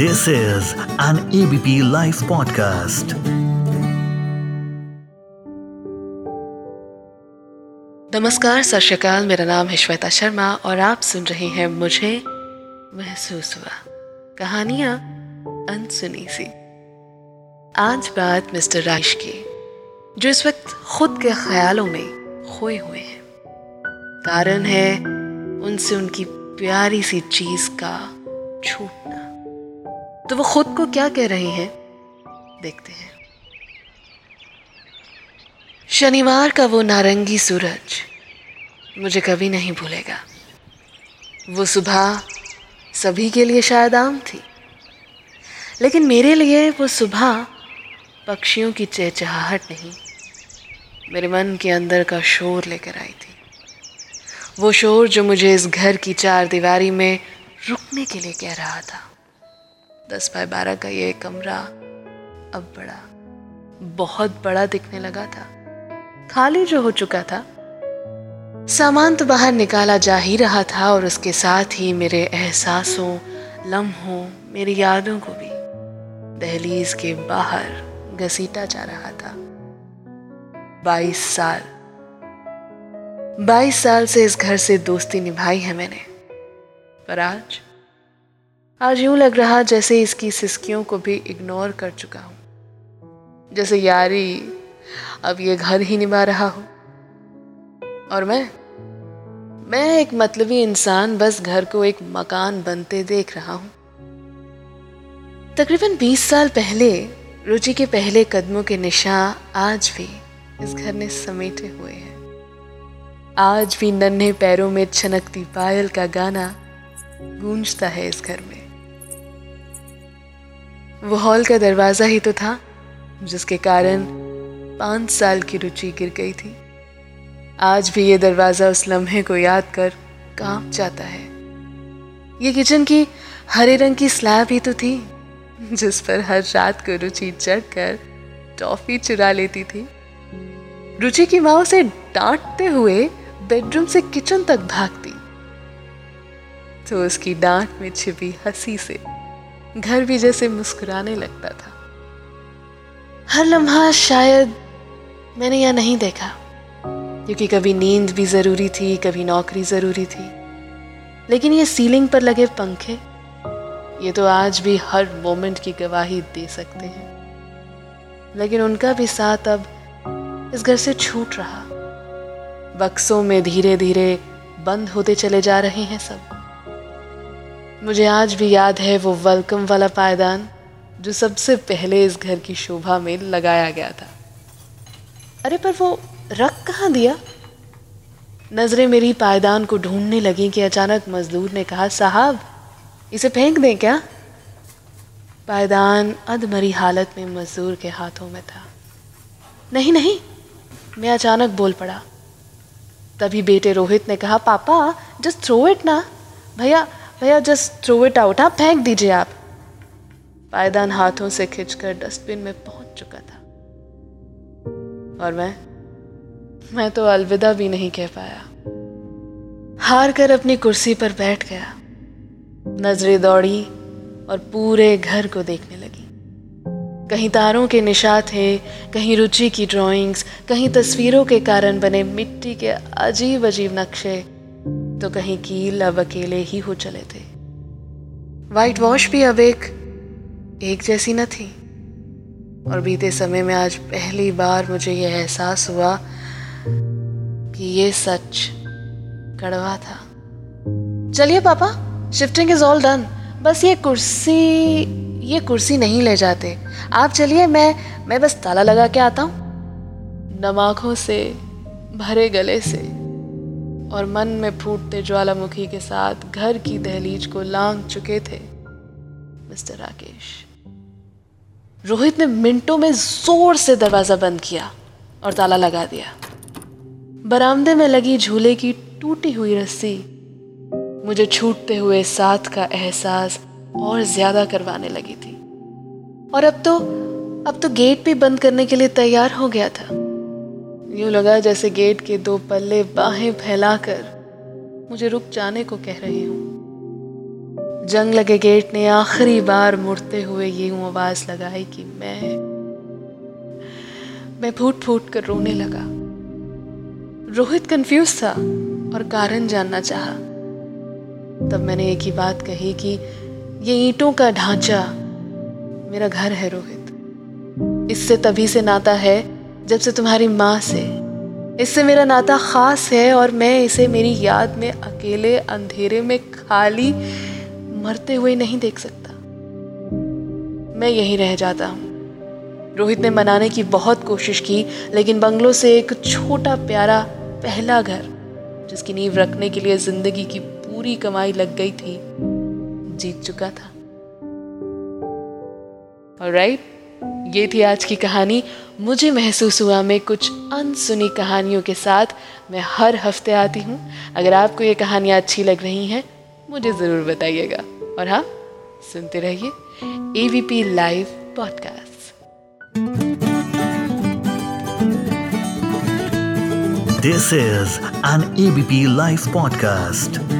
This is an ABP Life podcast. नमस्कार, सत श्रीकाल। मेरा नाम है श्वेता शर्मा और आप सुन रहे हैं मुझे महसूस हुआ। कहानियाँ अनसुनी सी। आज बात मिस्टर राइश की, जो इस वक्त खुद के ख्यालों में खोए हुए हैं। कारण है, उनसे उनकी प्यारी सी चीज़ का छूटना। तो वो खुद को क्या कह रहे हैं? देखते हैं। शनिवार का वो नारंगी सूरज मुझे कभी नहीं भूलेगा। वो सुबह सभी के लिए शायद आम थी, लेकिन मेरे लिए वो सुबह पक्षियों की चहचहाहट नहीं, मेरे मन के अंदर का शोर लेकर आई थी। वो शोर जो मुझे इस घर की चार दीवारी में रुकने के लिए कह रहा था। दस बाय बारह का ये कमरा अब बड़ा, बहुत बड़ा दिखने लगा था। खाली जो हो चुका था। सामान तो बाहर निकाला जा ही रहा था और उसके साथ ही मेरे एहसासों, लम्हों, मेरी यादों को भी दहलीज के बाहर घसीटा जा रहा था। बाईस साल। बाईस साल से इस घर से दोस्ती निभाई है मैंने। पर आज आज यूँ लग रहा जैसे इसकी सिस्कियों को भी इग्नोर कर चुका हूँ। जैसे यारी अब ये घर ही निभा रहा हो। और मैं मैं एक मतलबी इंसान बस घर को एक मकान बनते देख रहा हूँ। तकरीबन 20 साल पहले, रुचि के पहले कदमों के निशान आज भी इस घर ने समेटे हुए हैं। आज भी नन्हे पैरों में छनकती पायल का गाना गूंजता है इस घर में। वो हॉल का दरवाज़ा ही तो था, जिसके कारण पाँच साल की रुचि गिर गई थी। आज भी ये दरवाज़ा उस लम्हे को याद कर काँप जाता है। ये किचन की हरे रंग की स्लैब ही तो थी, जिस पर हर रात को रुचि चढ़कर टॉफी चुरा लेती थी। रुचि की माँ उसे डांटते हुए बेडरूम से किचन तक भागती तो उसकी डांट में छिपी हँसी से घर भी जैसे मुस्कुराने लगता था। हर लम्हा, शायद मैंने यह नहीं देखा, क्योंकि कभी नींद भी ज़रूरी थी, कभी नौकरी ज़रूरी थी। लेकिन ये सीलिंग पर लगे पंखे, ये तो आज भी हर मोमेंट की गवाही दे सकते हैं। लेकिन उनका भी साथ अब इस घर से छूट रहा। बक्सों में धीरे धीरे बंद होते चले जा रहे हैं सब। मुझे आज भी याद है वो वेलकम वाला पायदान, जो सबसे पहले इस घर की शोभा में लगाया गया था। अरे, पर वो रख कहाँ दिया? नज़रें मेरी पायदान को ढूँढने लगी कि अचानक मजदूर ने कहा, साहब, इसे फेंक दें क्या? पायदान अधमरी हालत में मजदूर के हाथों में था। नहीं नहीं, मैं अचानक बोल पड़ा। तभी बेटे रोहित ने कहा, पापा जस्ट थ्रो इट ना। भैया भैया जस्ट थ्रो इट आउट आप फेंक दीजिए आप। पायदान हाथों से खिंचकर डस्टबिन में पहुँच चुका था। और मैं मैं तो अलविदा भी नहीं कह पाया। हार कर अपनी कुर्सी पर बैठ गया। नज़रें दौड़ी और पूरे घर को देखने लगी। कहीं तारों के निशा थे, कहीं रुचि की ड्राइंग्स कहीं तस्वीरों के कारण बने मिट्टी के अजीब अजीब नक्शे तो कहीं कील अब अकेले ही हो चले थे। वाइट वॉश भी अब एक एक जैसी न थी। और बीते समय में आज पहली बार मुझे यह एहसास हुआ कि ये सच कड़वा था। चलिए पापा शिफ्टिंग इज़ ऑल डन बस ये कुर्सी ये कुर्सी नहीं ले जाते। आप चलिए, मैं मैं बस ताला लगा के आता हूँ। नमाखों से, भरे गले से। और मन में फूटते ज्वालामुखी के साथ घर की दहलीज को लांग चुके थे, मिस्टर राकेश। रोहित ने मिनटों में ज़ोर से दरवाज़ा बंद किया और ताला लगा दिया। बरामदे में लगी झूले की टूटी हुई रस्सी मुझे छूटते हुए साथ का एहसास और ज़्यादा करवाने लगी थी। और अब तो अब तो गेट भी बंद करने के लिए तैयार हो गया था। यूँ लगा जैसे गेट के दो पल्ले बाहें फैलाकर मुझे रुक जाने को कह रही हूँ। जंग लगे गेट ने आखिरी बार मुड़ते हुए ये आवाज़ लगाई कि मैं मैं फूट फूट कर रोने लगा। रोहित कंफ्यूज था और कारण जानना चाहा। तब मैंने एक ही बात कही कि ये ईंटों का ढांचा मेरा घर है रोहित। इससे तभी से नाता है जब से तुम्हारी माँ से। इससे मेरा नाता खास है और मैं इसे मेरी याद में अकेले, अंधेरे में खाली, मरते हुए नहीं देख सकता। मैं यहीं रह जाता हूँ। रोहित ने मनाने की बहुत कोशिश की, लेकिन बंगलों से एक छोटा प्यारा पहला घर, जिसकी नींव रखने के लिए ज़िंदगी की पूरी कमाई लग गई थी, जीत चुका था। राइट ये थी आज की कहानी। मुझे महसूस हुआ मैं कुछ अनसुनी कहानियों के साथ मैं हर हफ़्ते आती हूँ। अगर आपको ये कहानियाँ अच्छी लग रही हैं, मुझे ज़रूर बताइएगा। और हाँ सुनते रहिए AVP live podcast This is an ABP Life podcast.